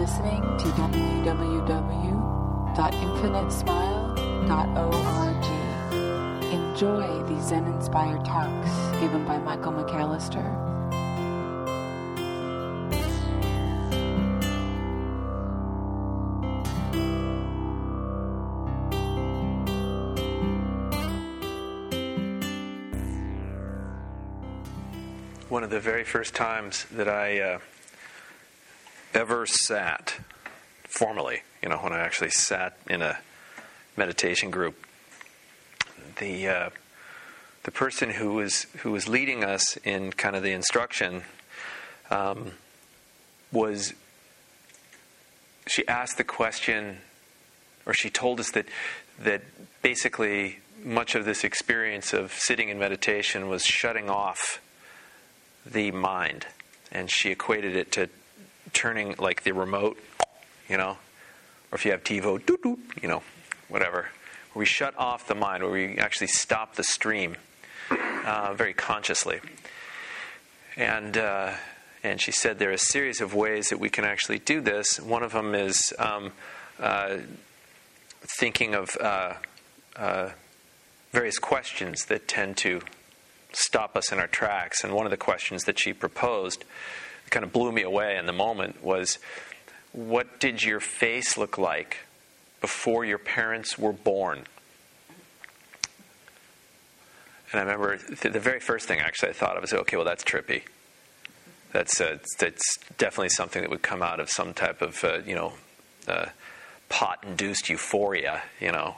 listening to www.infinitesmile.org. Enjoy these Zen inspired talks given by Michael McAllister. one of the very first times that I uh, ever sat formally, you know, when I actually sat in a meditation group. The uh, the person who was who was leading us in kind of the instruction um, was she asked the question, or she told us that that basically much of this experience of sitting in meditation was shutting off the mind. And she equated it to turning like the remote, you know, or if you have TiVo, you know, whatever. Where we shut off the mind, where we actually stop the stream uh, very consciously. And uh, and she said there are a series of ways that we can actually do this. One of them is um, uh, thinking of uh, uh, various questions that tend to stop us in our tracks. And one of the questions that she proposed kind of blew me away in the moment was what did your face look like before your parents were born? And I remember th- the very first thing actually I thought of was, okay, well, that's trippy. That's, uh, that's definitely something that would come out of some type of, uh, you know, uh, pot induced euphoria, you know.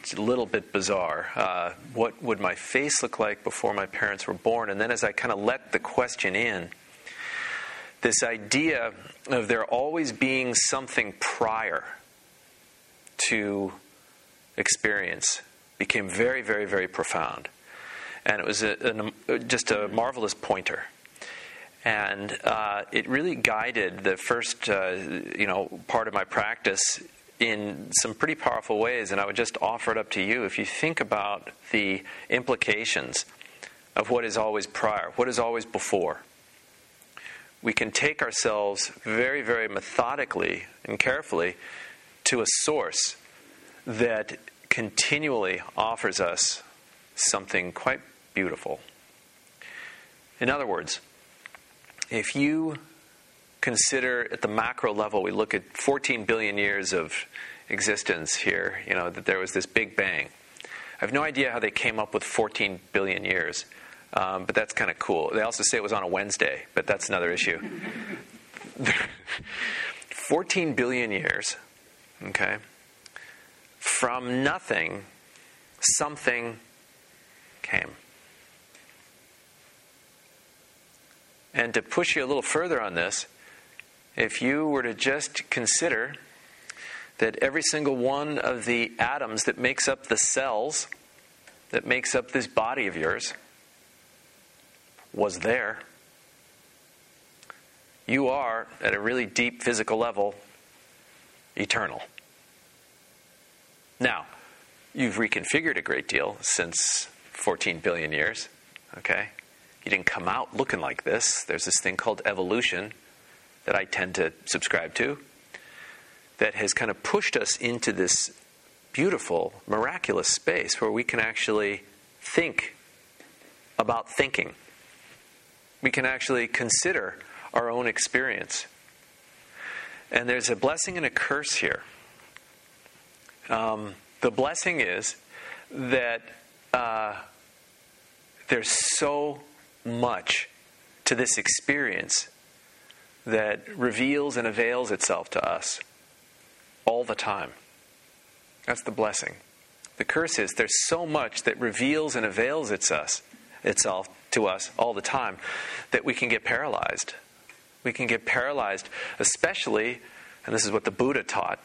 It's a little bit bizarre. Uh, what would my face look like before my parents were born? And then as I kind of let the question in, this idea of there always being something prior to experience became very, very, very profound. And it was a, a, just a marvelous pointer and uh, it really guided the first uh, you know part of my practice in some pretty powerful ways, and I would just offer it up to you. If you think about the implications of what is always prior, what is always before, we can take ourselves very, very methodically and carefully to a source that continually offers us something quite beautiful. In other words, if you consider at the macro level, we look at 14 billion years of existence here, you know, that there was this big bang. I have no idea how they came up with 14 billion years, um, but that's kind of cool. They also say it was on a Wednesday, but that's another issue. 14 billion years, okay? From nothing, something came. And to push you a little further on this, if you were to just consider that every single one of the atoms that makes up the cells that makes up this body of yours was there. You are, at a really deep physical level, eternal. Now, you've reconfigured a great deal since 14 billion years, okay? You didn't come out looking like this. There's this thing called evolution that I tend to subscribe to that has kind of pushed us into this beautiful, miraculous space where we can actually think about thinking. We can actually consider our own experience. And there's a blessing and a curse here. Um, the blessing is that uh, there's so much to this experience that reveals and avails itself to us all the time. That's the blessing. The curse is there's so much that reveals and avails itself, itself to us all the time that we can get paralyzed. We can get paralyzed, especially, and this is what the Buddha taught,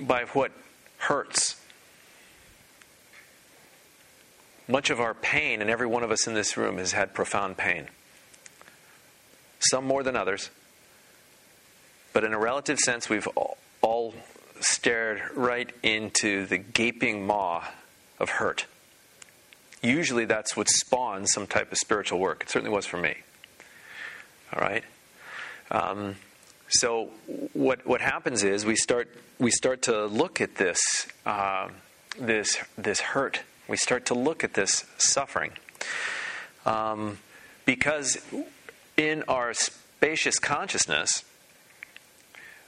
by what hurts. Much of our pain, and every one of us in this room has had profound pain some more than others. But in a relative sense, we've all stared right into the gaping maw of hurt. Usually that's what spawns some type of spiritual work. It certainly was for me. All right? Um, So what what happens is we start we start to look at this uh, this this hurt. We start to look at this suffering um, because in our spacious consciousness,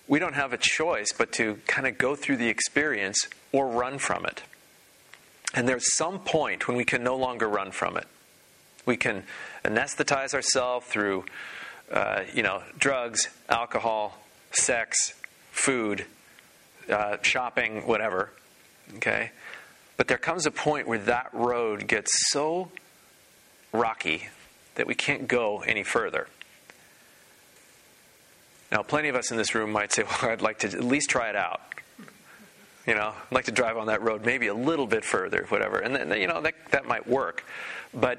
we don't have a choice but to kind of go through the experience or run from it. And there's some point when we can no longer run from it. We can anesthetize ourselves through uh, you know, drugs, alcohol, sex, food, uh, shopping, whatever. Okay? But there comes a point where that road gets so rocky that we can't go any further. Now, plenty of us in this room might say, well, I'd like to at least try it out. You know, I'd like to drive on that road maybe a little bit further, whatever. And then, you know, that, that might work. But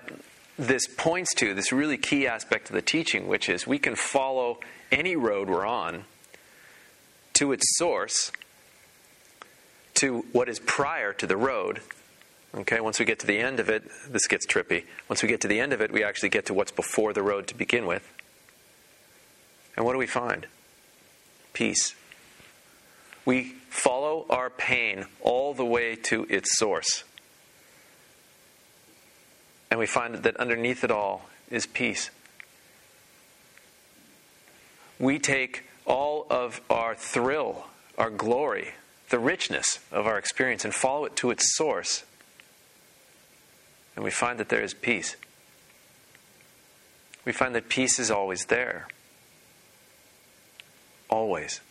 this points to this really key aspect of the teaching, which is we can follow any road we're on to its source, to what is prior to the road. Okay, once we get to the end of it, this gets trippy. Once we get to the end of it, we actually get to what's before the road to begin with. And what do we find? Peace. We follow our pain all the way to its source. And we find that underneath it all is peace. We take all of our thrill, our glory, the richness of our experience, and follow it to its source. And we find that there is peace. We find that peace is always there. Always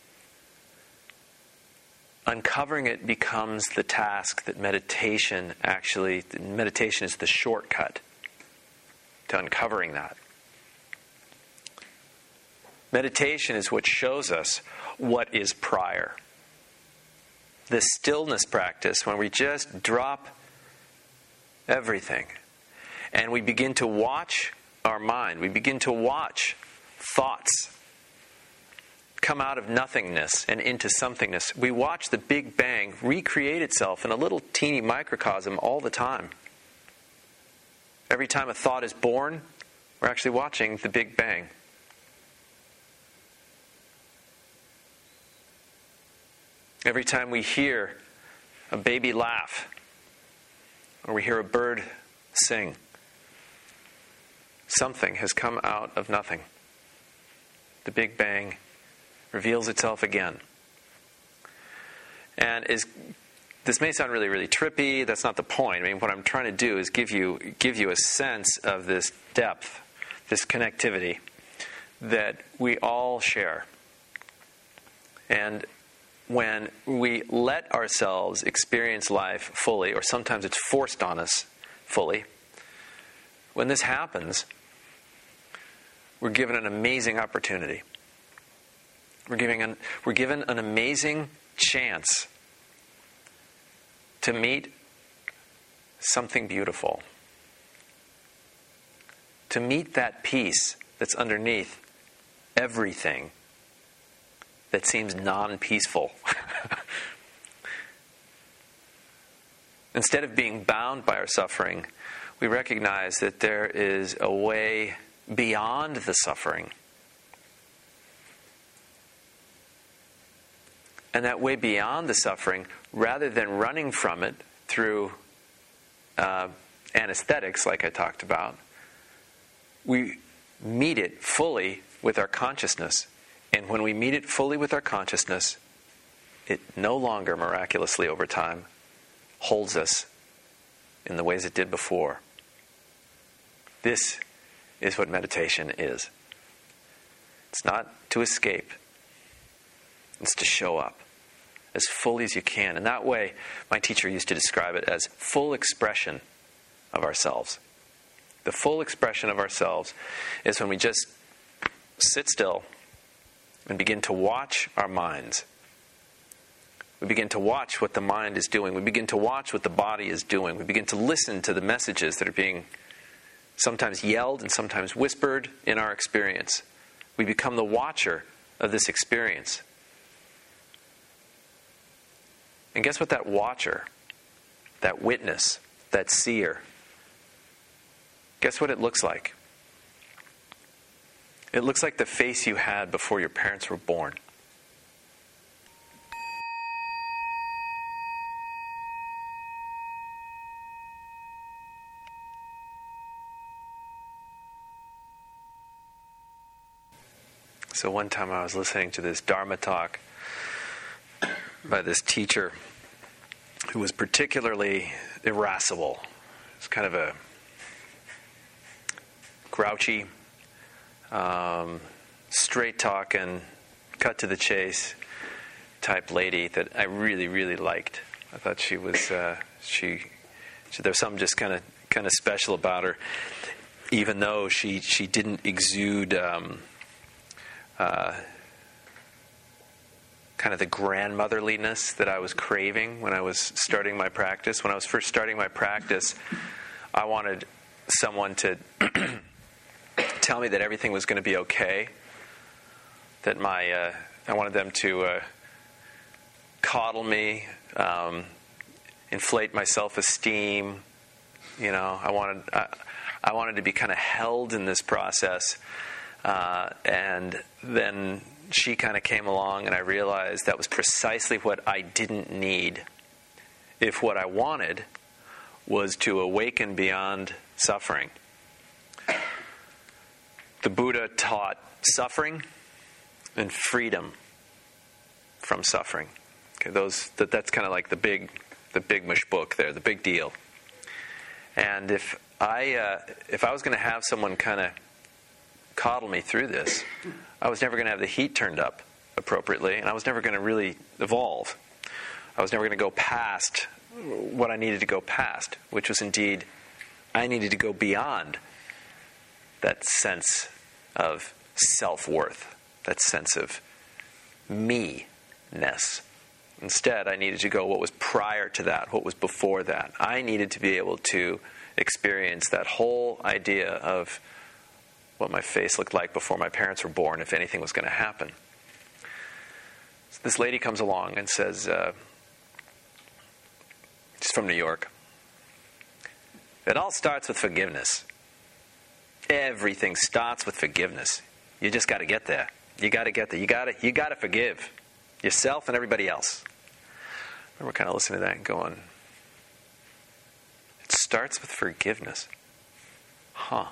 uncovering it becomes the task that meditation actually, meditation is the shortcut to uncovering that. Meditation is what shows us what is prior. The stillness practice, when we just drop everything and we begin to watch our mind, we begin to watch thoughts come out of nothingness and into somethingness. We watch the Big Bang recreate itself in a little teeny microcosm all the time. Every time a thought is born, we're actually watching the Big Bang. Every time we hear a baby laugh or we hear a bird sing, something has come out of nothing. The Big Bang reveals itself again. And is this may sound really, really trippy. That's not the point. I mean, what I'm trying to do is give you give you a sense of this depth, this connectivity that we all share. And when we let ourselves experience life fully, or sometimes it's forced on us fully, when this happens, we're given an amazing opportunity. We're, giving an, we're given an amazing chance to meet something beautiful. To meet that peace that's underneath everything that seems non peaceful. Instead of being bound by our suffering, we recognize that there is a way beyond the suffering and that way beyond the suffering rather than running from it through uh, anesthetics, like I talked about. We meet it fully with our consciousness. And when we meet it fully with our consciousness, it no longer miraculously over time holds us in the ways it did before. This is what meditation is. It's not to escape, it's to show up as fully as you can. And that way, my teacher used to describe it as full expression of ourselves. The full expression of ourselves is when we just sit still and begin to watch our minds. We begin to watch what the mind is doing. We begin to watch what the body is doing. We begin to listen to the messages that are being sometimes yelled and sometimes whispered in our experience. We become the watcher of this experience. And guess what that watcher, that witness, that seer, guess what it looks like? It looks like the face you had before your parents were born. So one time I was listening to this Dharma talk by this teacher who was particularly irascible. It's kind of a grouchy, um, straight talking, cut to the chase type lady that I really, really liked. I thought she was uh, she, she there was something just kind of kind of special about her, even though she she didn't exude. Um, uh, kind of the grandmotherliness that I was craving when I was starting my practice. When I was first starting my practice, I wanted someone to tell me that everything was going to be okay. That my, uh, I wanted them to uh, coddle me, um, inflate my self-esteem. You know, I wanted, I, I wanted to be kind of held in this process, uh, and then she kind of came along, and I realized that was precisely what I didn't need. If what I wanted was to awaken beyond suffering, the Buddha taught suffering and freedom from suffering. Okay, those that, that's kind of like the big, the big mush book there, the big deal. And if I uh, if I was going to have someone kind of coddle me through this, I was never going to have the heat turned up appropriately, and I was never going to really evolve. I was never going to go past what I needed to go past, which was indeed, I needed to go beyond that sense of self worth, that sense of me ness. Instead, I needed to go what was prior to that, what was before that. I needed to be able to experience that whole idea of what my face looked like before my parents were born, if anything was going to happen. So this lady comes along and says, uh, she's from New York. It all starts with forgiveness. Everything starts with forgiveness. You just got to get there. You got to get there. You got to you got to forgive yourself and everybody else. And we're kind of listening to that and going, it starts with forgiveness. Huh.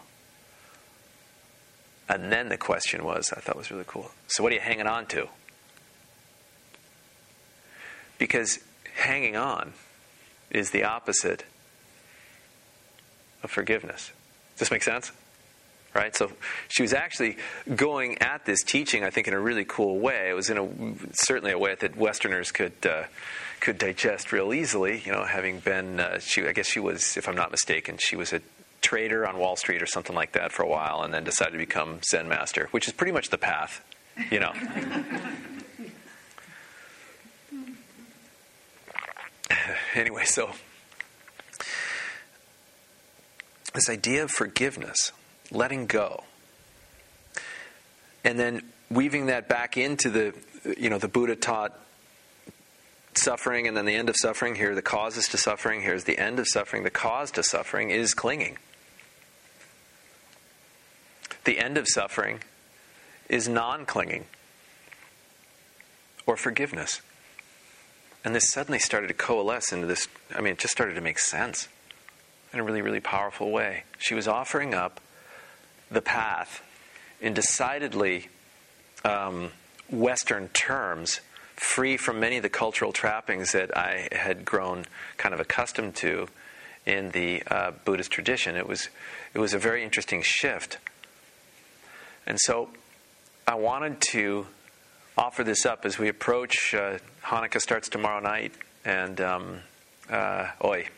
And then the question was, I thought was really cool. So what are you hanging on to? Because hanging on is the opposite of forgiveness. Does this make sense? Right? So she was actually going at this teaching, I think, in a really cool way. It was in a certainly a way that Westerners could uh, could digest real easily. You know, having been, uh, she I guess she was, if I'm not mistaken, she was a trader on Wall Street or something like that for a while, and then decided to become Zen master, which is pretty much the path, you know. anyway, so this idea of forgiveness, letting go, and then weaving that back into the, you know, the Buddha taught suffering and then the end of suffering. Here the causes to suffering. Here's the end of suffering. The cause to suffering is clinging. The end of suffering is non clinging or forgiveness. And this suddenly started to coalesce into this. I mean, it just started to make sense in a really, really powerful way. She was offering up the path in decidedly um, Western terms, free from many of the cultural trappings that I had grown kind of accustomed to in the uh, Buddhist tradition. It was, it was a very interesting shift and so I wanted to offer this up as we approach. Uh, Hanukkah starts tomorrow night, and um, uh, oi,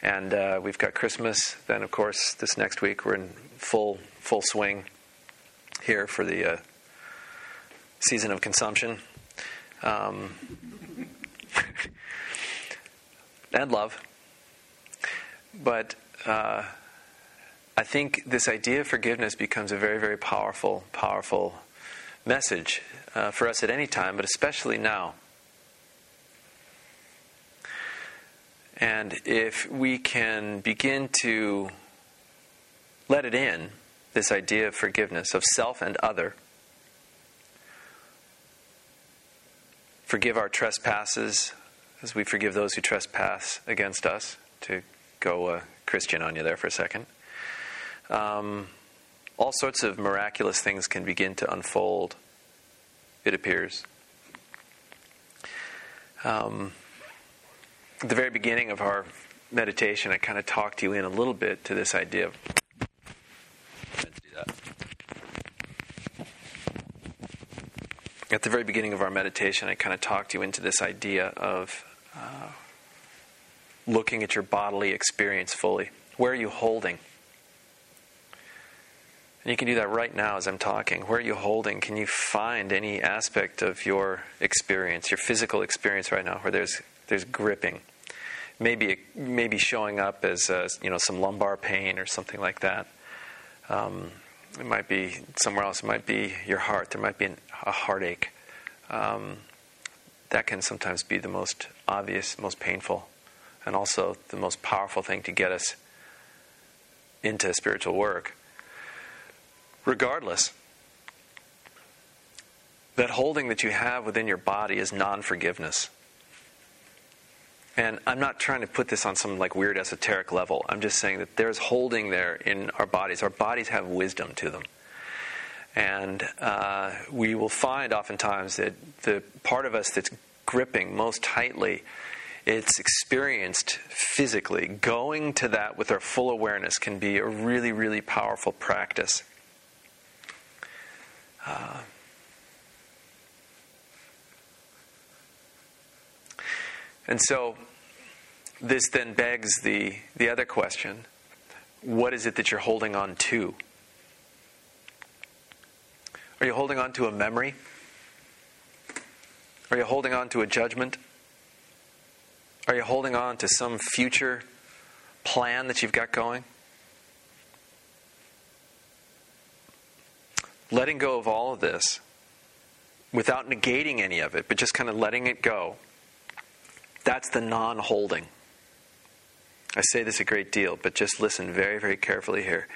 and uh, we've got Christmas. Then, of course, this next week we're in full full swing here for the uh, season of consumption, um, and love. But uh, I think this idea of forgiveness becomes a very, very powerful, powerful message uh, for us at any time, but especially now. And if we can begin to let it in, this idea of forgiveness, of self and other. Forgive our trespasses as we forgive those who trespass against us, to go uh, Christian on you there for a second. Um, all sorts of miraculous things can begin to unfold, it appears. Um, at the very beginning of our meditation, I kind of talked you in a little bit to this idea of. At the very beginning of our meditation, I kind of talked you into this idea of uh, looking at your bodily experience fully. Where are you holding? And you can do that right now as I'm talking. Where are you holding? Can you find any aspect of your experience, your physical experience right now, where there's there's gripping? Maybe maybe showing up as uh, you know some lumbar pain or something like that. Um, it might be somewhere else. It might be your heart. There might be an, a heartache. Um, that can sometimes be the most obvious, most painful, and also the most powerful thing to get us into spiritual work regardless. That holding that you have within your body is non forgiveness. And I'm not trying to put this on some like weird esoteric level. I'm just saying that there's holding there in our bodies. Our bodies have wisdom to them. And uh, we will find oftentimes that the part of us that's gripping most tightly, it's experienced physically. Going to that with our full awareness can be a really, really powerful practice. Uh, and so this then begs the, the other question what is it that you're holding on to? Are you holding on to a memory? Are you holding on to a judgment? Are you holding on to some future plan that you've got going? Letting go of all of this without negating any of it, but just kind of letting it go, that's the non holding. I say this a great deal, but just listen very, very carefully here.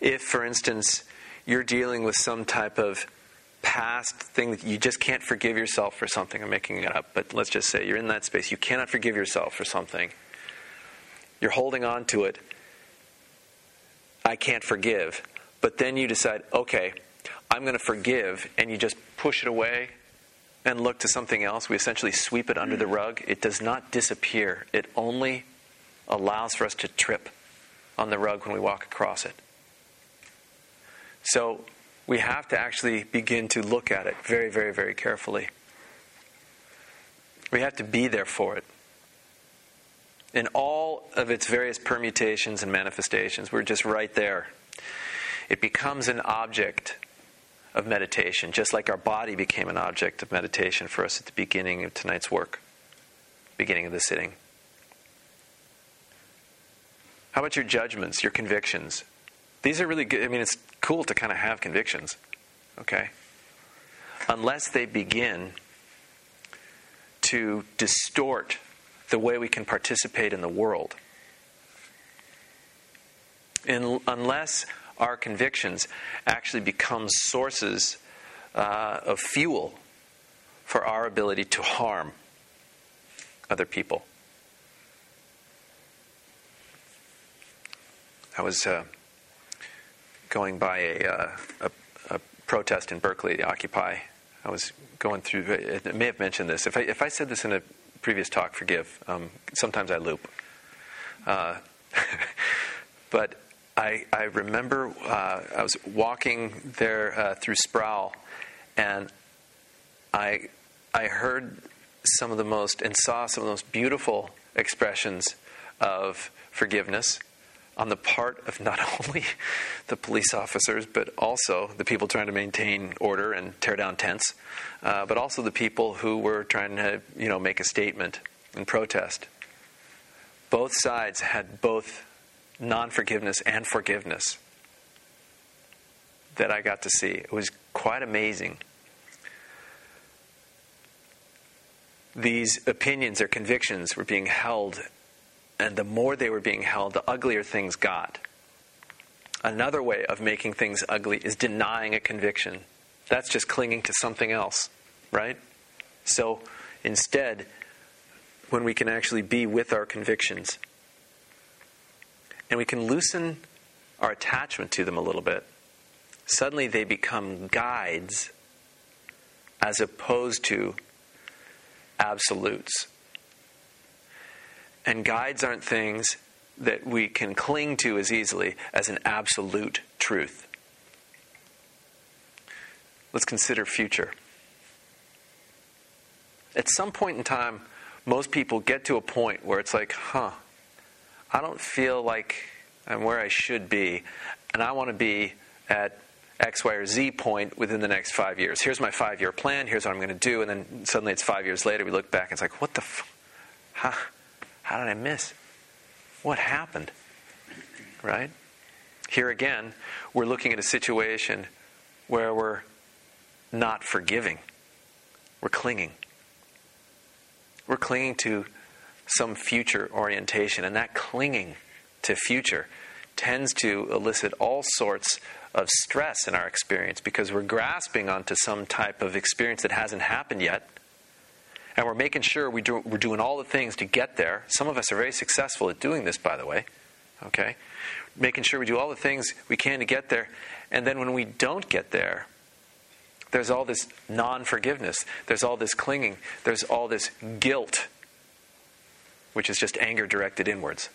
If, for instance, you're dealing with some type of past thing that you just can't forgive yourself for something, I'm making it up, but let's just say you're in that space, you cannot forgive yourself for something, you're holding on to it, I can't forgive, but then you decide, okay, I'm going to forgive, and you just push it away and look to something else, we essentially sweep it under the mm. rug. It does not disappear, it only allows for us to trip on the rug when we walk across it. So we have to actually begin to look at it very, very, very carefully. We have to be there for it. In all of its various permutations and manifestations, we're just right there. It becomes an object of meditation, just like our body became an object of meditation for us at the beginning of tonight's work, beginning of the sitting. How about your judgments, your convictions? These are really good. I mean, it's cool to kind of have convictions, okay? Unless they begin to distort the way we can participate in the world. In, unless our convictions actually become sources uh, of fuel for our ability to harm other people. I was uh, going by a, uh, a, a, protest in Berkeley, the Occupy. I was going through, I may have mentioned this. If I, if I said this in a previous talk, forgive. Um, sometimes I loop. Uh, but I, I remember uh, I was walking there uh, through Sproul, and I, I heard some of the most and saw some of the most beautiful expressions of forgiveness on the part of not only the police officers, but also the people trying to maintain order and tear down tents, uh, but also the people who were trying to, you know, make a statement and protest. Both sides had both non forgiveness and forgiveness that I got to see. It was quite amazing. These opinions or convictions were being held, and the more they were being held, the uglier things got. Another way of making things ugly is denying a conviction. That's just clinging to something else, right? So instead, when we can actually be with our convictions and we can loosen our attachment to them a little bit, suddenly they become guides as opposed to absolutes. And guides aren't things that we can cling to as easily as an absolute truth. Let's consider future. At some point in time, most people get to a point where it's like, huh, I don't feel like I'm where I should be, and I want to be at X, Y, or Z point within the next five years. Here's my five year plan, here's what I'm going to do, and then suddenly it's five years later, we look back and it's like, what the f- how, how did I miss? What happened? Right? Here again, we're looking at a situation where we're not forgiving, we're clinging. We're clinging to some future orientation, and that clinging to future tends to elicit all sorts of stress in our experience because we're grasping onto some type of experience that hasn't happened yet. And we're making sure we do, we're doing all the things to get there. Some of us are very successful at doing this, by the way. Okay? Making sure we do all the things we can to get there. And then when we don't get there, there's all this non forgiveness. There's all this clinging. There's all this guilt, which is just anger directed inwards.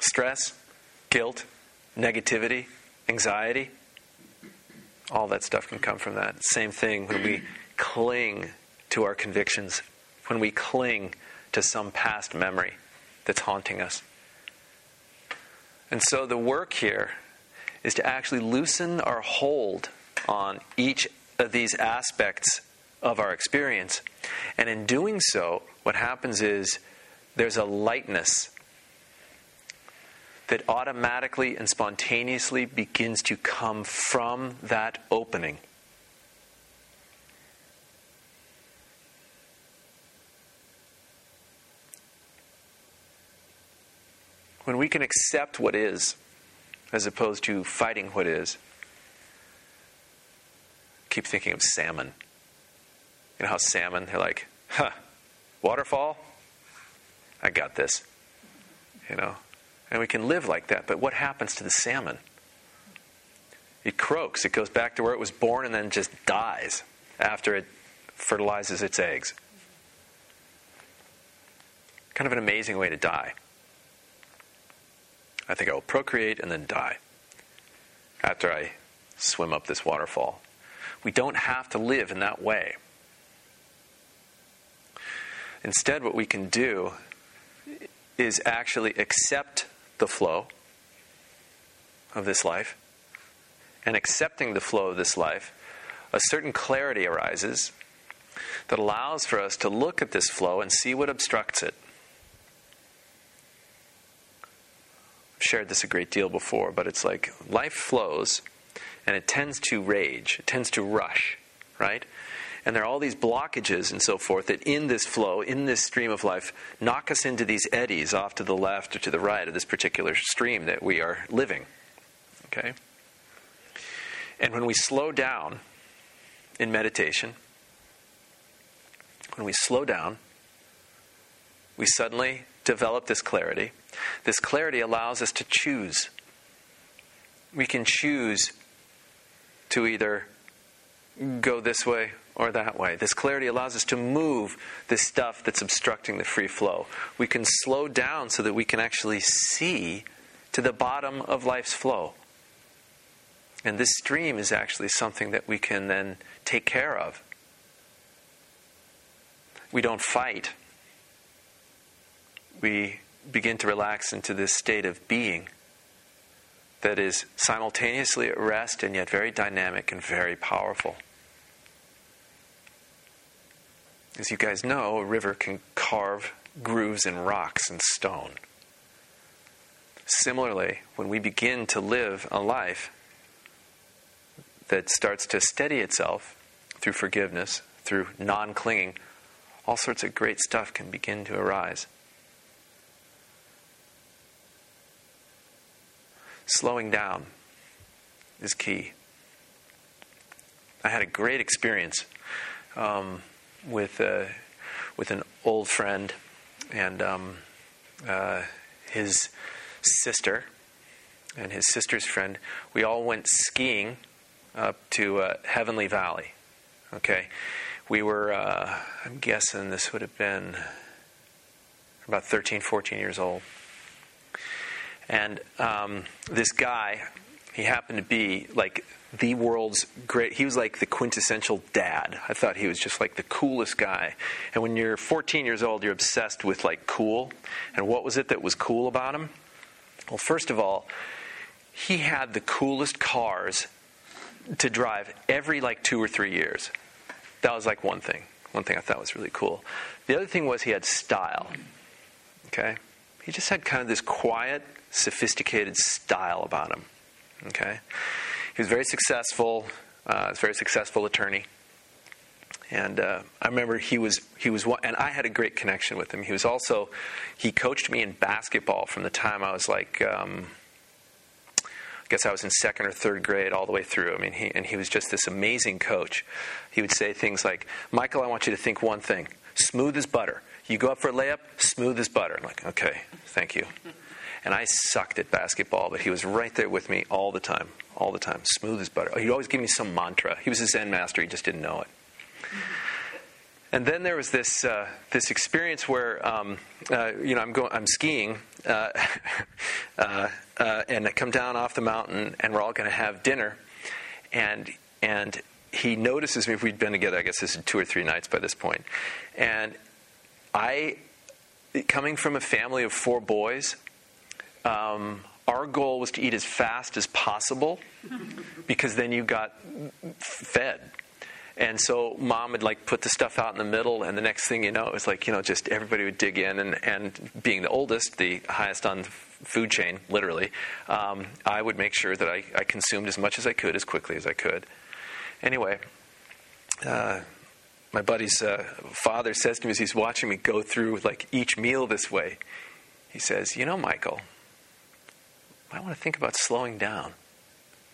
Stress, guilt, negativity, anxiety, all that stuff can come from that. Same thing when we cling to our convictions, when we cling to some past memory that's haunting us. And so the work here is to actually loosen our hold on each of these aspects of our experience. And in doing so, what happens is there's a lightness that automatically and spontaneously begins to come from that opening. When we can accept what is, as opposed to fighting what is, keep thinking of salmon. You know how salmon, they're like, huh, waterfall? I got this. You know? And we can live like that. But what happens to the salmon? It croaks. It goes back to where it was born and then just dies after it fertilizes its eggs. Kind of an amazing way to die. I think I will procreate and then die after I swim up this waterfall. We don't have to live in that way. Instead, what we can do is actually accept the flow of this life. And accepting the flow of this life, a certain clarity arises that allows for us to look at this flow and see what obstructs it. I've shared this a great deal before, but it's like life flows and it tends to rage, it tends to rush, right? And there are all these blockages and so forth that in this flow, in this stream of life, knock us into these eddies off to the left or to the right of this particular stream that we are living. Okay? And when we slow down in meditation, when we slow down, we suddenly develop this clarity. This clarity allows us to choose. We can choose to either go this way or that way. This clarity allows us to move the stuff that's obstructing the free flow. We can slow down so that we can actually see to the bottom of life's flow. And this stream is actually something that we can then take care of. We don't fight. We begin to relax into this state of being that is simultaneously at rest and yet very dynamic and very powerful. As you guys know, a river can carve grooves in rocks and stone. Similarly, when we begin to live a life that starts to steady itself through forgiveness, through non clinging, all sorts of great stuff can begin to arise. slowing down is key. I had a great experience um, with uh, with an old friend and um, uh, his sister and his sister's friend. We all went skiing up to uh, Heavenly Valley. Okay, we were. Uh, I'm guessing this would have been about 13, 14 years old. And um, this guy, he happened to be like the world's great. He was like the quintessential dad. I thought he was just like the coolest guy. And when you're 14 years old, you're obsessed with like cool. And what was it that was cool about him? Well, first of all, he had the coolest cars to drive every like two or three years. That was like one thing. One thing I thought was really cool. The other thing was he had style. Okay? He just had kind of this quiet, sophisticated style about him. Okay? He was very successful, uh, very successful attorney. And uh, I remember he was he was one, and I had a great connection with him. He was also he coached me in basketball from the time I was like um, I guess I was in second or third grade all the way through. I mean, he, and he was just this amazing coach. He would say things like, "Michael, I want you to think one thing: smooth as butter. You go up for a layup, smooth as butter." I'm like, "Okay, thank you." And I sucked at basketball, but he was right there with me all the time, all the time, smooth as butter. He'd always give me some mantra. He was a Zen master; he just didn't know it. And then there was this uh, this experience where um, uh, you know I'm going I'm skiing uh, uh, uh and I come down off the mountain and we're all going to have dinner and and he notices me we'd been together I guess this is two or three nights by this point and I coming from a family of four boys um, our goal was to eat as fast as possible because then you got fed and so mom would like put the stuff out in the middle, and the next thing you know, it was like, you know, just everybody would dig in. And, and being the oldest, the highest on the food chain, literally, um, I would make sure that I, I, consumed as much as I could as quickly as I could. Anyway, uh, my buddy's uh, father says to me as he's watching me go through like each meal this way, he says, You know, Michael, I want to think about slowing down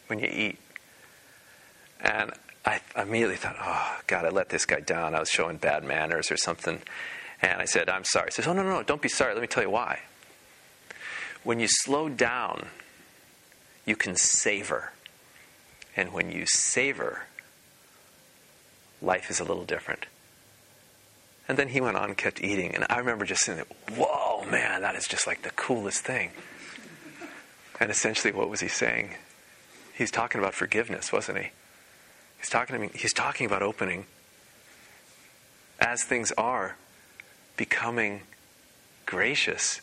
when you eat. And I immediately thought, oh, God, I let this guy down. I was showing bad manners or something. And I said, I'm sorry. He says, oh, no, no, no, don't be sorry. Let me tell you why. When you slow down, you can savor. And when you savor, life is a little different. And then he went on and kept eating. And I remember just saying, whoa, man, that is just like the coolest thing. And essentially, what was he saying? He's talking about forgiveness, wasn't he? He's talking to me, he's talking about opening as things are, becoming gracious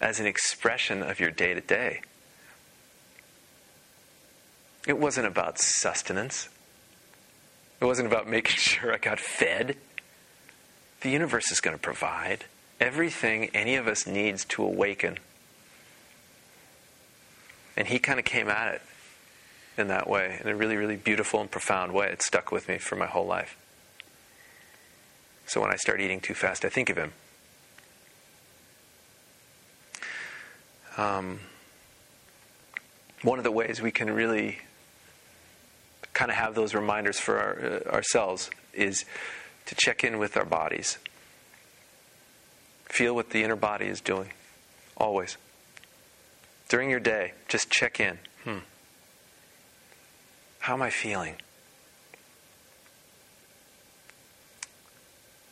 as an expression of your day to day. It wasn't about sustenance. It wasn't about making sure I got fed. The universe is going to provide everything any of us needs to awaken. And he kind of came at it in that way, in a really, really beautiful and profound way. It stuck with me for my whole life. So when I start eating too fast, I think of him. Um, one of the ways we can really kind of have those reminders for our, uh, ourselves is to check in with our bodies. Feel what the inner body is doing, always. During your day, just check in. Hmm. How am I feeling?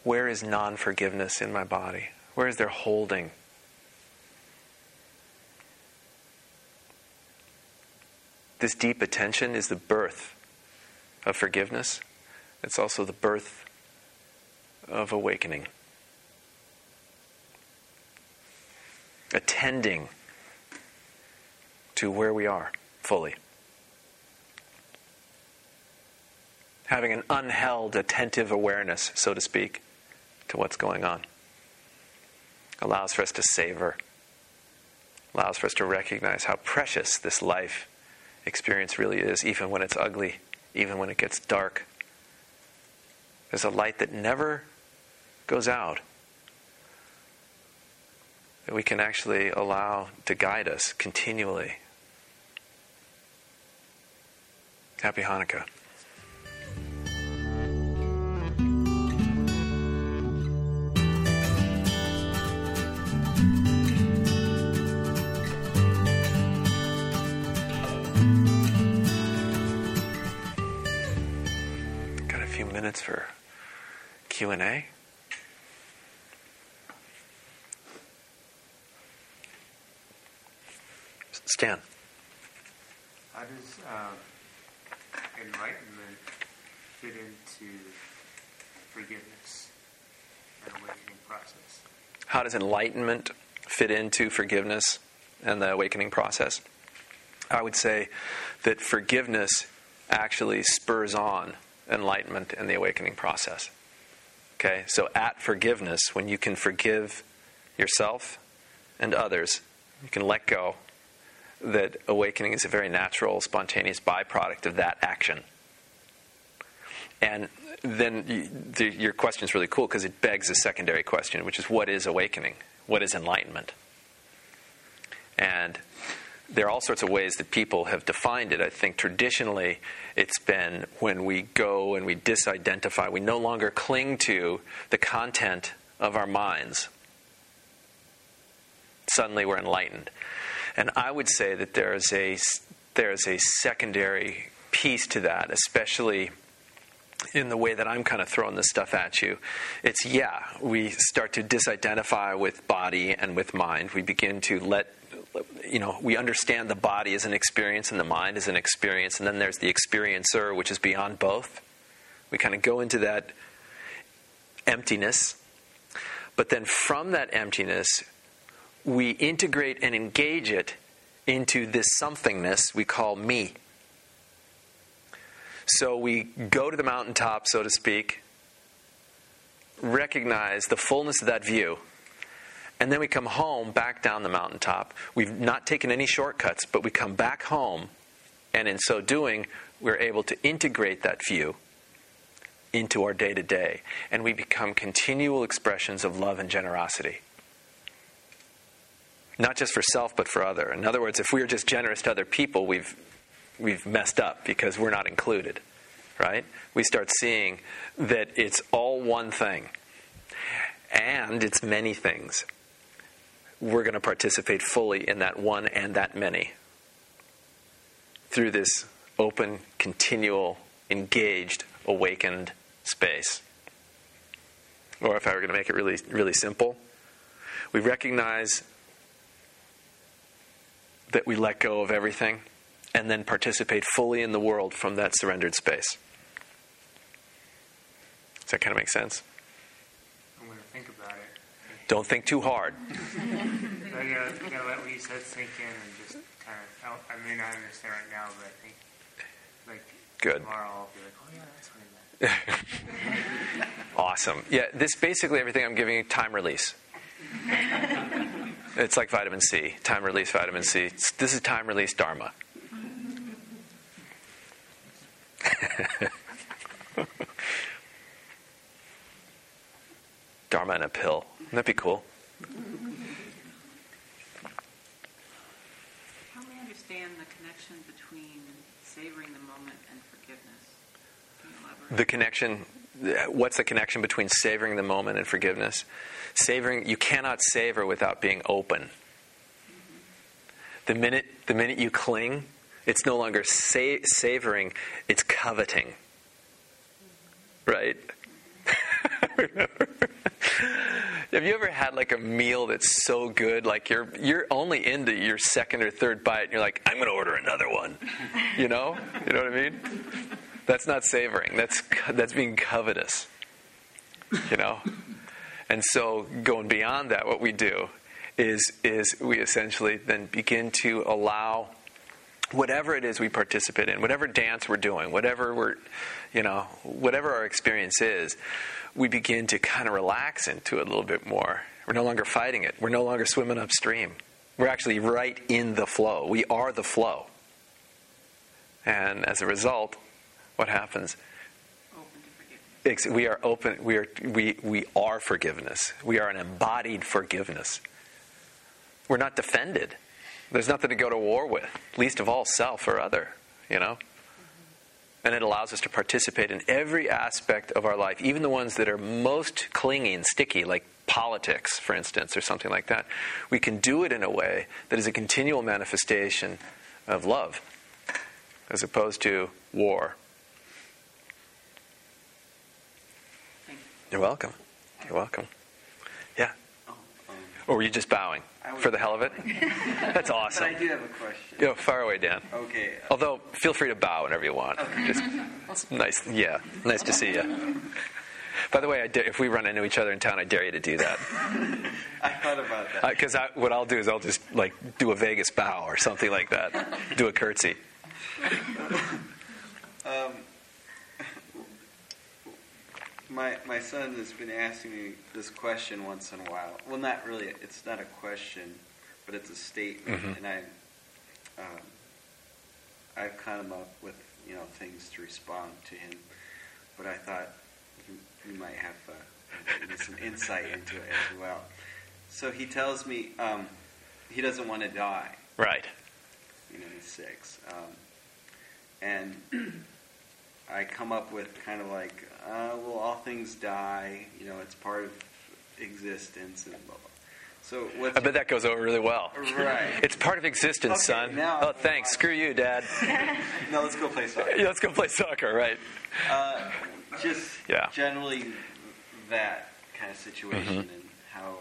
Where is non forgiveness in my body? Where is there holding? This deep attention is the birth of forgiveness. It's also the birth of awakening. Attending to where we are fully. having an unheld, attentive awareness, so to speak, to what's going on. Allows for us to savor, allows for us to recognize how precious this life experience really is, even when it's ugly, even when it gets dark. There's a light that never goes out that we can actually allow to guide us continually Happy Hanukkah. Got a few minutes for Q&A. Stan. How does uh, enlightenment fit into forgiveness and awakening process? How does enlightenment fit into forgiveness and the awakening process? I would say that forgiveness actually spurs on enlightenment and the awakening process. Okay, so at forgiveness, when you can forgive yourself and others, you can let go, that awakening is a very natural, spontaneous byproduct of that action. And then you, the, your question is really cool because it begs a secondary question, which is what is awakening? What is enlightenment? And there are all sorts of ways that people have defined it. I think traditionally it's been when we go and we disidentify, we no longer cling to the content of our minds. Suddenly we're enlightened. And I would say that there's a, there's a secondary piece to that, especially in the way that I'm kind of throwing this stuff at you. It's, yeah, we start to disidentify with body and with mind. We begin to let you know, we understand the body as an experience and the mind as an experience, and then there's the experiencer, which is beyond both. We kind of go into that emptiness, but then from that emptiness, we integrate and engage it into this somethingness we call me. So we go to the mountaintop, so to speak, recognize the fullness of that view and then we come home back down the mountaintop. We've not taken any shortcuts, but we come back home, and in so doing, we're able to integrate that view into our day to day, and we become continual expressions of love and generosity. Not just for self, but for other. In other words, if we're just generous to other people, we've, we've messed up because we're not included, right? We start seeing that it's all one thing, and it's many things we're going to participate fully in that one and that many through this open, continual, engaged, awakened space. Or if I were going to make it really, really simple, we recognize that we let go of everything and then participate fully in the world from that surrendered space. Does that kind of make sense? I'm going to think about it. Don't think too hard. I gotta, gotta let what you said sink in and just kind of. I may not understand right now, but I think like Good. tomorrow I'll be like, oh yeah, that's what I meant. Awesome. Yeah, this basically everything I'm giving you time release. It's like vitamin C, time release vitamin C. This is time release Dharma. Dharma in a pill. Wouldn't that be cool? Help me understand the connection between savoring the moment and forgiveness. Can you elaborate? The connection, what's the connection between savoring the moment and forgiveness? Savoring, you cannot savor without being open. The minute, the minute you cling, it's no longer sa- savoring, it's coveting. Right? Have you ever had like a meal that's so good, like you're you're only into your second or third bite, and you're like, I'm going to order another one. You know, you know what I mean? That's not savoring. That's that's being covetous. You know, and so going beyond that, what we do is is we essentially then begin to allow whatever it is we participate in, whatever dance we're doing, whatever we're, you know, whatever our experience is, we begin to kind of relax into it a little bit more. We're no longer fighting it. We're no longer swimming upstream. We're actually right in the flow. We are the flow. And as a result, what happens? We are open. We are we we are forgiveness. We are an embodied forgiveness. We're not defended. There's nothing to go to war with, least of all self or other. You know. And it allows us to participate in every aspect of our life, even the ones that are most clingy and sticky, like politics, for instance, or something like that. We can do it in a way that is a continual manifestation of love, as opposed to war. Thank you. You're welcome. You're welcome. Yeah. Oh, um, Or were you just bowing for the hell of it? That's but awesome. I do have a question. Yo, far away, Dan. Okay. Although, feel free to bow whenever you want. Just nice, yeah, nice to see you. By the way, I dare, if we run into each other in town, I dare you to do that. I thought about that. Because what I'll do is I'll just like do a Vegas bow or something like that, do a curtsy. Um, my my son has been asking me this question once in a while. Well, not really. It's not a question, but it's a statement, Mhm. and I um, I've come up with you know things to respond to him. But I thought you, you might have uh, some insight into it as well. So he tells me um, he doesn't want to die. Right. you know, he's six. Um, and I come up with kind of like, uh, well, all things die, you know, it's part of existence and blah, blah. So what's I bet that goes over really well. Right. It's part of existence, Okay, son. now- oh, thanks. Screw you, Dad. No, let's go play soccer. Yeah, let's go play soccer, right? Uh, just Yeah. generally that kind of situation Mhm. and how,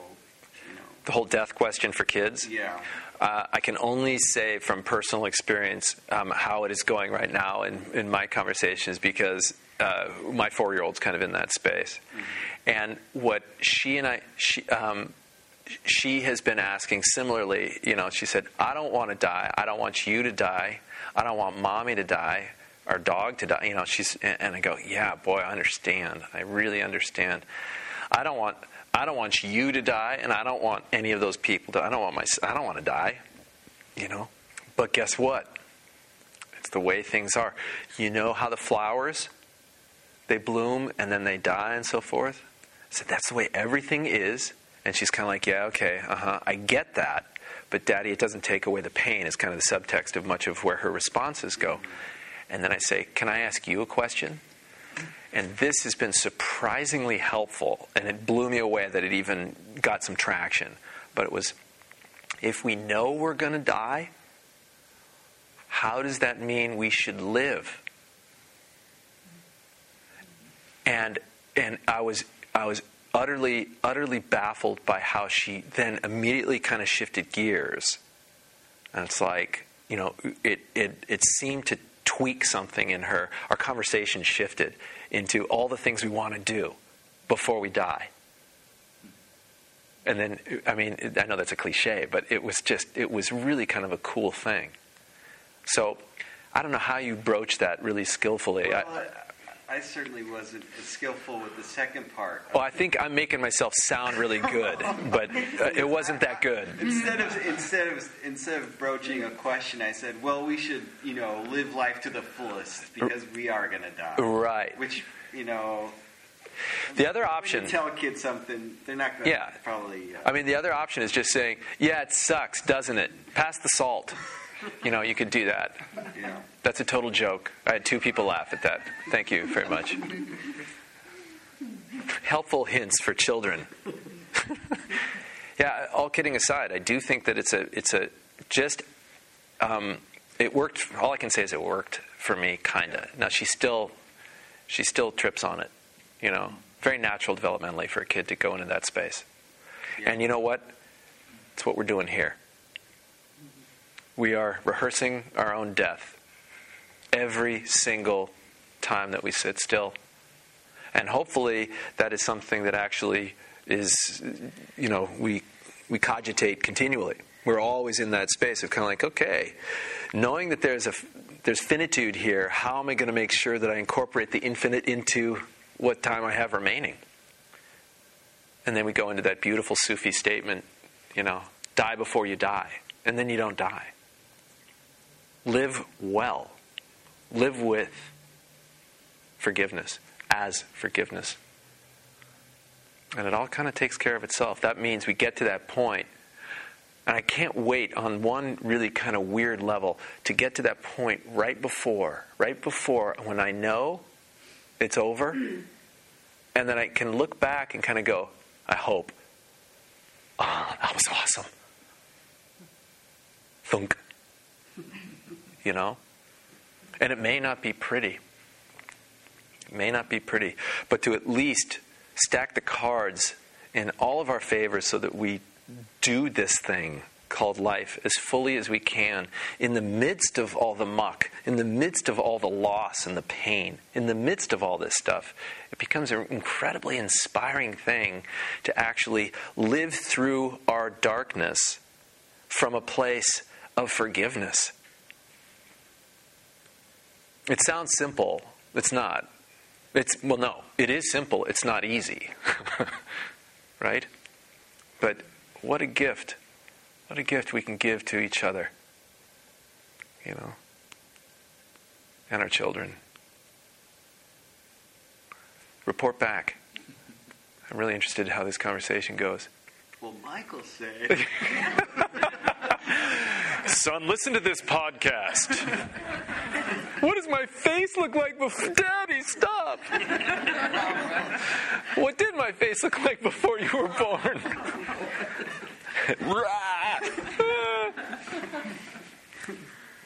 you know, The whole death question for kids. yeah. Uh, I can only say from personal experience um, how it is going right now in, in my conversations because uh, my four year old's kind of in that space. And what she and I, she, um, she has been asking similarly, you know, she said, I don't want to die. I don't want you to die. I don't want mommy to die. Our dog to die. You know, she's, and and I go, yeah, boy, I understand. I really understand. I don't want I don't want you to die, and I don't want any of those people to. I don't want my. I don't want to die, you know. But guess what? It's the way things are. You know how the flowers they bloom and then they die and so forth. I said that's the way everything is, and she's kind of like, yeah, okay, uh huh, I get that. But daddy, it doesn't take away the pain. Is kind of the subtext of much of where her responses go. And then I say, can I ask you a question? And this has been surprisingly helpful, and it blew me away that it even got some traction. But it was if we know we're going to die, how does that mean we should live? And and I was I was utterly utterly baffled by how she then immediately kind of shifted gears. And it's like, you know, it it it seemed to tweak something in her. Our conversation shifted into all the things we want to do before we die. And then, I mean, I know that's a cliche, but it was just, it was really kind of a cool thing. So, I don't know how you broach that really skillfully. Well, I, I, certainly wasn't as skillful with the second part. well, I think I'm making myself sound really good, but uh, it wasn't that good. Instead of instead of instead of broaching a question, I said, "Well, we should, you know, live life to the fullest because we are going to die." Right. Which, you know, The other option. you tell a kid something, they're not going to Yeah. probably. Uh, I mean, the other option is just saying, yeah, it sucks, doesn't it? Pass the salt. You know, you could do that. yeah. That's a total joke. I had two people laugh at that. Thank you very much. Helpful hints for children. yeah, all kidding aside, I do think that it's a it's a just um, it worked. All I can say is it worked for me, kinda. Now she still she still trips on it. You know, very natural developmentally for a kid to go into that space. And you know what? It's what we're doing here. We are rehearsing our own death every single time that we sit still. And hopefully that is something that actually is, you know, we, we cogitate continually. We're always in that space of kind of like, okay, knowing that there's a there's finitude here, how am I going to make sure that I incorporate the infinite into what time I have remaining? And then we go into that beautiful Sufi statement, you know, die before you die. And then you don't die. Live well. Live with forgiveness, as forgiveness. And it all kind of takes care of itself. That means we get to that point And I can't wait on one really kind of weird level to get to that point right before, right before when I know it's over. And then I can look back and kind of go, I hope, oh, that was awesome. Thunk. You know? And it may not be pretty. It may not be pretty. But to at least stack the cards in all of our favor so that we do this thing called life as fully as we can in the midst of all the muck, in the midst of all the loss and the pain, in the midst of all this stuff. It becomes an incredibly inspiring thing to actually live through our darkness from a place of forgiveness. It sounds simple. It's not. It's well no, it is simple. It's not easy. right? But what a gift. What a gift we can give to each other. You know. And our children. Report back. I'm really interested in how this conversation goes. Well, Michael said. Son, listen to this podcast. What does my face look like before? Daddy, stop! What did my face look like before you were born?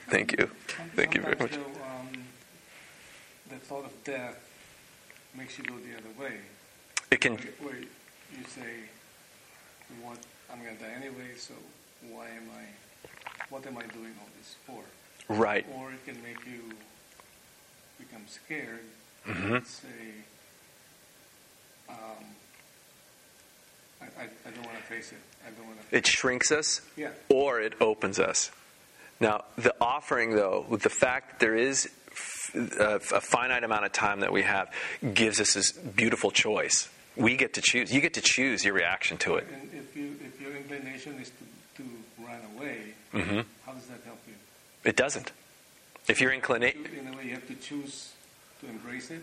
Thank you. Thank you very much. Um, the thought of death makes you go the other way. It can, where you say, "What? I'm going to die anyway. So why am I? What am I doing all this for?" Right. Or it can make you become scared. Mhm. and Say, um, I, I, I don't want to face it. I don't want to. It shrinks us Yeah. or it opens us. Now, the offering, though, with the fact that there is a finite amount of time that we have, gives us this beautiful choice. We get to choose. You get to choose your reaction to it. And if you if your inclination is to, to run away, Mhm. how does that help you? It doesn't. If your inclination, In a way, you have to choose to embrace it.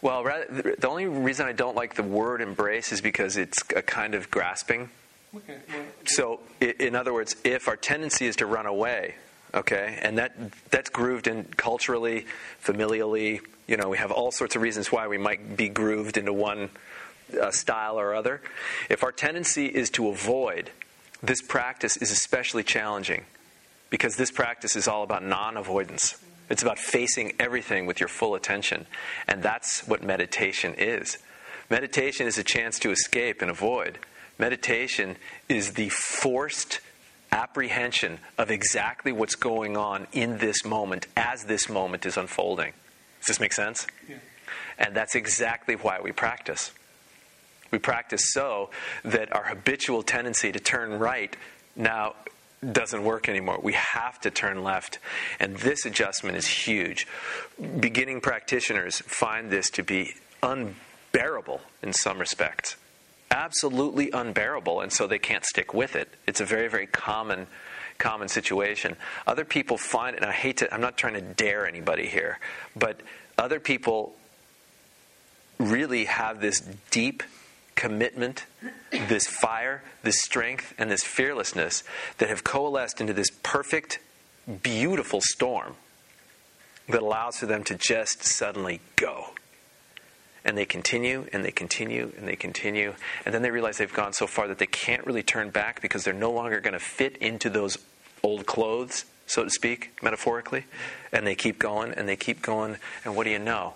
well, rather, the only reason I don't like the word embrace is because it's a kind of grasping. Okay. Well, So, in other words, if our tendency is to run away, okay, and that that's grooved in culturally, familially, you know, we have all sorts of reasons why we might be grooved into one uh, style or other. If our tendency is to avoid, this practice is especially challenging because this practice is all about non-avoidance. It's about facing everything with your full attention, and that's what meditation is. Meditation is a chance to escape and avoid. Meditation is the forced apprehension of exactly what's going on in this moment as this moment is unfolding. Does this make sense? yeah. And that's exactly why we practice. We practice so that our habitual tendency to turn right now doesn't work anymore. We have to turn left. And this adjustment is huge. Beginning practitioners find this to be unbearable in some respects. Absolutely unbearable, and so they can't stick with it. It's a very, very common common situation. Other people find it, and I hate to I'm not trying to dare anybody here, but other people really have this deep commitment, this fire, this strength, and this fearlessness that have coalesced into this perfect, beautiful storm that allows for them to just suddenly go. And they continue and they continue and they continue. And then they realize they've gone so far that they can't really turn back because they're no longer going to fit into those old clothes, so to speak, metaphorically. And they keep going and they keep going. And what do you know?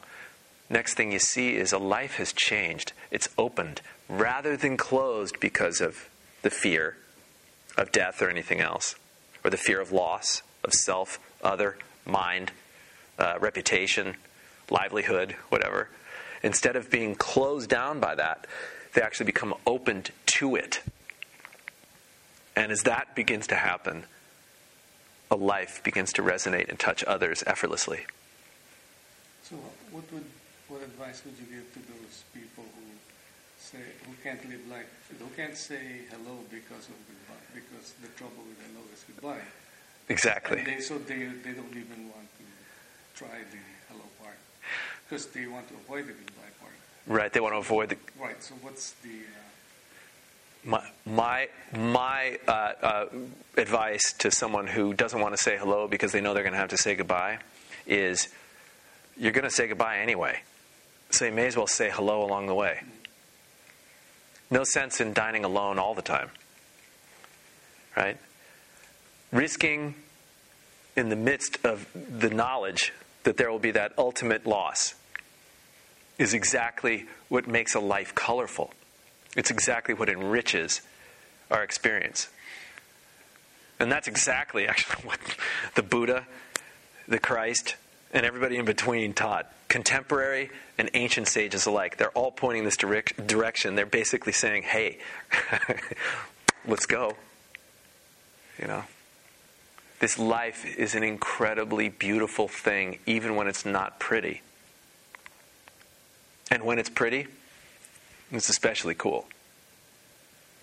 Next thing you see is a life has changed. It's opened rather than closed because of the fear of death or anything else, or the fear of loss, of self, other, mind, uh, reputation, livelihood, whatever. Instead of being closed down by that, they actually become opened to it. And as that begins to happen, a life begins to resonate and touch others effortlessly. So, what would advice would you give to those people who say who can't live life, who can't say hello because of goodbye, because the trouble with hello is goodbye. Exactly. They, so they they don't even want to try the hello part because they want to avoid the goodbye part. Right, they want to avoid the. Right. So, what's the uh, My my my uh, uh, advice to someone who doesn't want to say hello because they know they're going to have to say goodbye is you're going to say goodbye anyway, so you may as well say hello along the way. No sense in dining alone all the time, right? Risking in the midst of the knowledge that there will be that ultimate loss is exactly what makes a life colorful. It's exactly what enriches our experience. And that's exactly actually what the Buddha, the Christ, and everybody in between taught. Contemporary and ancient sages alike. They're all pointing this direct, direction. They're basically saying, hey, let's go. You know? This life is an incredibly beautiful thing, even when it's not pretty. And when it's pretty, it's especially cool.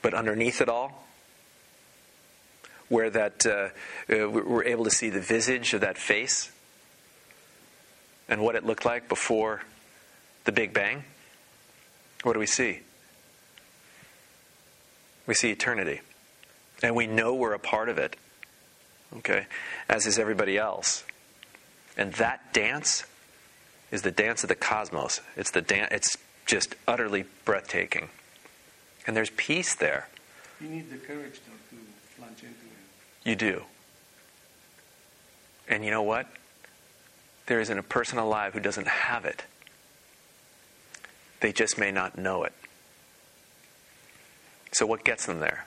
But underneath it all, where that uh, uh, we're able to see the visage of that face and what it looked like before the Big Bang, what do we see? We see eternity. And we know we're a part of it. Okay? As is everybody else. And that dance is the dance of the cosmos. It's the dance it's just utterly breathtaking. And there's peace there. You need the courage, though, to plunge into it. You do. And you know what? There isn't a person alive who doesn't have it. They just may not know it. So, what gets them there?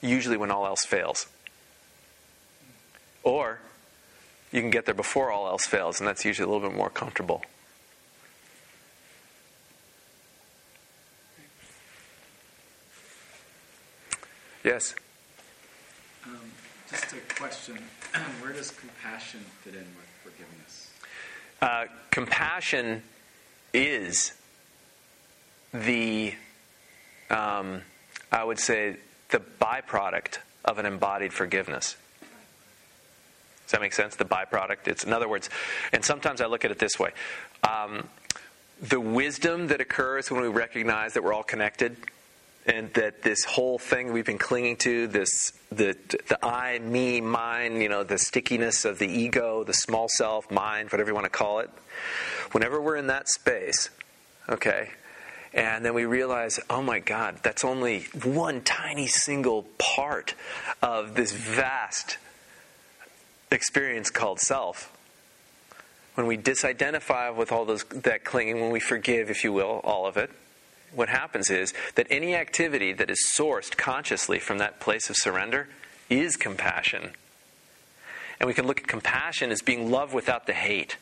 Usually, when all else fails. Or you can get there before all else fails, and that's usually a little bit more comfortable. Yes? Um, just a question. Where does compassion fit in with forgiveness? Uh, compassion is the, um, I would say, the byproduct of an embodied forgiveness. Does that make sense? The byproduct. It's in other words, and sometimes I look at it this way: um, the wisdom that occurs when we recognize that we're all connected, and that this whole thing we've been clinging to, this the the I, me, mine, you know, the stickiness of the ego, the small self, mind, whatever you want to call it. Whenever we're in that space, okay, and then we realize, oh my God, that's only one tiny single part of this vast experience called self. When we disidentify with all those that clinging, when we forgive, if you will, all of it, what happens is that any activity that is sourced consciously from that place of surrender is compassion. And we can look at compassion as being love without the hate.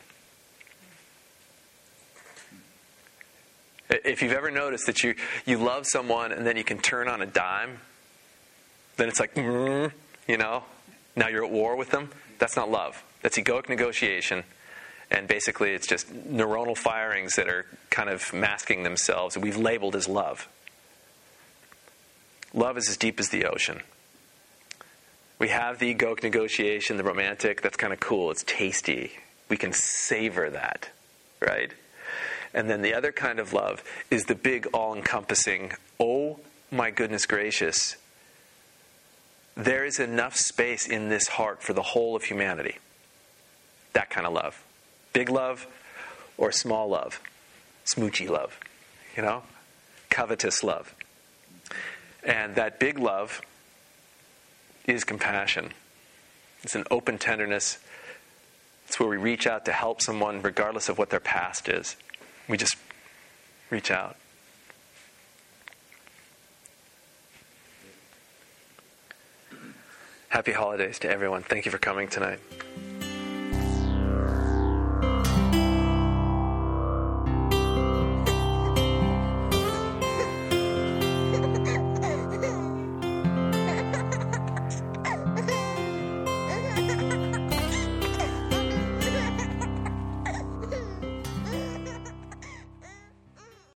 If you've ever noticed that you, you love someone and then you can turn on a dime, then it's like, mm, you know, now you're at war with them. That's not love. That's egoic negotiation. And basically, it's just neuronal firings that are kind of masking themselves, we've labeled as love. Love is as deep as the ocean. We have the egoic negotiation, the romantic, that's kind of cool, it's tasty. We can savor that, right? And then the other kind of love is the big, all encompassing, oh my goodness gracious, there is enough space in this heart for the whole of humanity. That kind of love. Big love or small love. Smoochy love. You know? Covetous love. And that big love is compassion. It's an open tenderness. It's where we reach out to help someone regardless of what their past is. We just reach out. Happy holidays to everyone. Thank you for coming tonight.